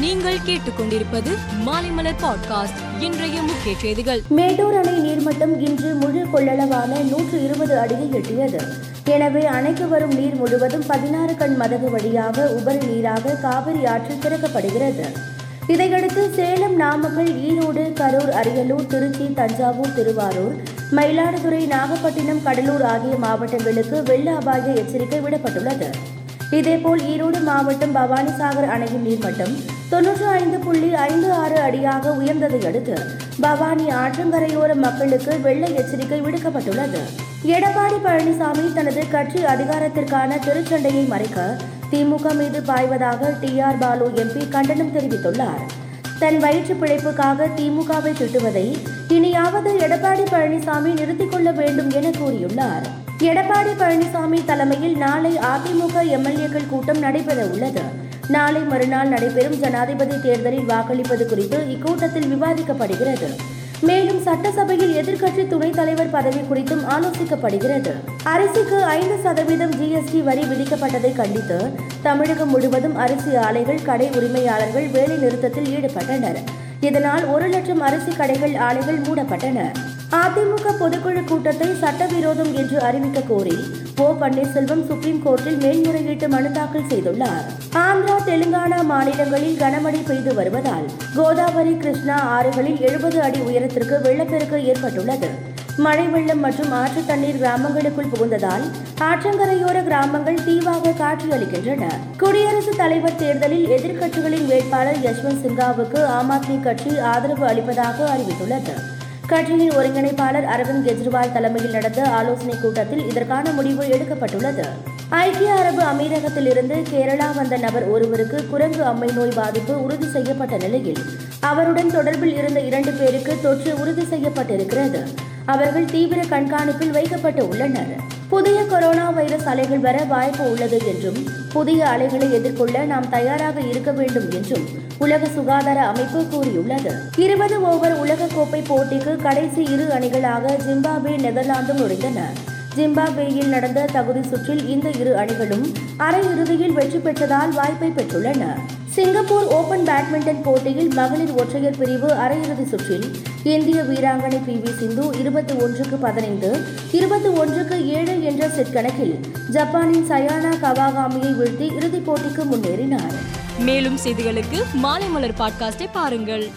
நீங்கள் கேட்டுக்கொண்டிருப்பது மாலைமலர் பாட்காஸ்ட் இன்றைய முக்கிய செய்திகள். மேட்டூர் அணை நீர்மட்டம் இன்று முழு கொள்ளளவான நூற்று இருபது அடியை எட்டியது. எனவே அணைக்கு வரும் நீர் முழுவதும் பதினாறு கண் மதகு வழியாக உபரி நீராக காவிரி ஆற்றில் திறக்கப்படுகிறது. இதையடுத்து சேலம் நாமக்கல் ஈரோடு கரூர் அரியலூர் திருச்சி தஞ்சாவூர் திருவாரூர் மயிலாடுதுறை நாகப்பட்டினம் கடலூர் ஆகிய மாவட்டங்களுக்கு வெள்ள அபாய எச்சரிக்கை விடப்பட்டுள்ளது. இதேபோல் ஈரோடு மாவட்டம் பவானிசாகர் அணையின் நீர்மட்டம் தொன்னூற்று ஐந்து புள்ளி ஐந்து ஆறு அடியாக உயர்ந்ததை அடுத்து பவானி ஆற்றங்கரையோர மக்களுக்கு வெள்ள எச்சரிக்கை விடுக்கப்பட்டுள்ளது. எடப்பாடி பழனிசாமி தனது கட்சி அதிகாரத்திற்கான திருச்சண்டையை மறைக்க திமுக மீது பாய்வதாக டி ஆர் பாலு எம்பி கண்டனம் தெரிவித்துள்ளார். தன் வயிற்று பிழைப்புக்காக திமுகவை திட்டுவதை இனியாவது எடப்பாடி பழனிசாமி நிறுத்திக் கொள்ள வேண்டும் என கூறியுள்ளார். எடப்பாடி பழனிசாமி தலைமையில் நாளை அதிமுக எம்எல்ஏக்கள் கூட்டம் நடைபெற உள்ளது. நாளை மறுநாள் நடைபெறும் ஜனாதிபதி தேர்தலில் வாக்களிப்பது குறித்து இக்கூட்டத்தில் விவாதிக்கப்படுகிறது. மேலும் சட்டசபையில் எதிர்க்கட்சி துணைத் தலைவர் பதவி குறித்தும் ஆலோசிக்கப்படுகிறது. அரிசிக்கு ஐந்து சதவீதம் ஜிஎஸ்டி வரி விதிக்கப்பட்டதை கண்டித்து தமிழகம் முழுவதும் அரிசி ஆலைகள் கடை உரிமையாளர்கள் வேலை நிறுத்தத்தில் ஈடுபட்டனர். இதனால் ஒரு லட்சம் அரிசி கடைகள் ஆலைகள் மூடப்பட்டன. அதிமுக பொதுக்குழு கூட்டத்தை சட்டவிரோதம் என்று அறிவிக்க கோரி ஓ பன்னீர்செல்வம் சுப்ரீம் கோர்ட்டில் மேல்முறையீட்டு மனு தாக்கல் செய்துள்ளார். ஆந்திரா தெலுங்கானா மாநிலங்களில் கனமழை பெய்து வருவதால் கோதாவரி கிருஷ்ணா ஆறுகளில் எழுபது அடி உயரத்திற்கு வெள்ளப்பெருக்கு ஏற்பட்டுள்ளது. மழை வெள்ளம் மற்றும் ஆற்று தண்ணீர் கிராமங்களுக்குள் புகுந்ததால் ஆற்றங்கரையோர கிராமங்கள் தீவாக காட்சியளிக்கின்றன. குடியரசுத் தலைவர் தேர்தலில் எதிர்க்கட்சிகளின் வேட்பாளர் யஷ்வந்த் சின்ஹாவுக்கு ஆம் ஆத்மி கட்சி ஆதரவு அளிப்பதாக அறிவித்துள்ளது. கட்சியின் ஒருங்கிணைப்பாளர் அரவிந்த் கெஜ்ரிவால் தலைமையில் நடந்த ஆலோசனைக் கூட்டத்தில் இதற்கான முடிவு எடுக்கப்பட்டுள்ளது. ஐக்கிய அரபு அமீரகத்திலிருந்து கேரளா வந்த நபர் ஒருவருக்கு குரங்கு அம்மை நோய் பாதிப்பு உறுதி செய்யப்பட்ட நிலையில் அவருடன் தொடர்பில் இருந்த இரண்டு பேருக்கு தொற்று உறுதி செய்யப்பட்டிருக்கிறது. அவர்கள் தீவிர கண்காணிப்பில் வைக்கப்பட்டு உள்ளனர். புதிய கொரோனா வைரஸ் அலைகள் வர வாய்ப்பு உள்ளது என்றும் புதிய அலைகளை எதிர்கொள்ள நாம் தயாராக இருக்க வேண்டும் என்றும் உலக சுகாதார அமைப்பு கூறியுள்ளது. இருபது ஓவர் உலகக்கோப்பை போட்டிக்கு கடைசி இரு அணிகளாக ஜிம்பாப்வே நெதர்லாந்து நுழைந்தன. ஜிம்பாப்வேயில் நடந்த தகுதி சுற்றில் இந்த இரு அணிகளும் அரையிறுதியில் வெற்றி பெற்றதால் வாய்ப்பை பெற்றுள்ளன. சிங்கப்பூர் ஓபன் பேட்மிண்டன் போட்டியில் மகளிர் ஒற்றையர் பிரிவு அரையிறுதி சுற்றில் இந்திய வீராங்கனை பி வி சிந்து இருபத்தி ஒன்றுக்கு பதினைந்து இருபத்தி ஒன்றுக்கு ஏழு என்ற செட் கணக்கில் ஜப்பானின் சயானா கவாகாமியை வீழ்த்தி இறுதிப் போட்டிக்கு முன்னேறினார். மேலும் செய்திகளுக்கு மாலைமலர் பாட்காஸ்டை பாருங்கள்.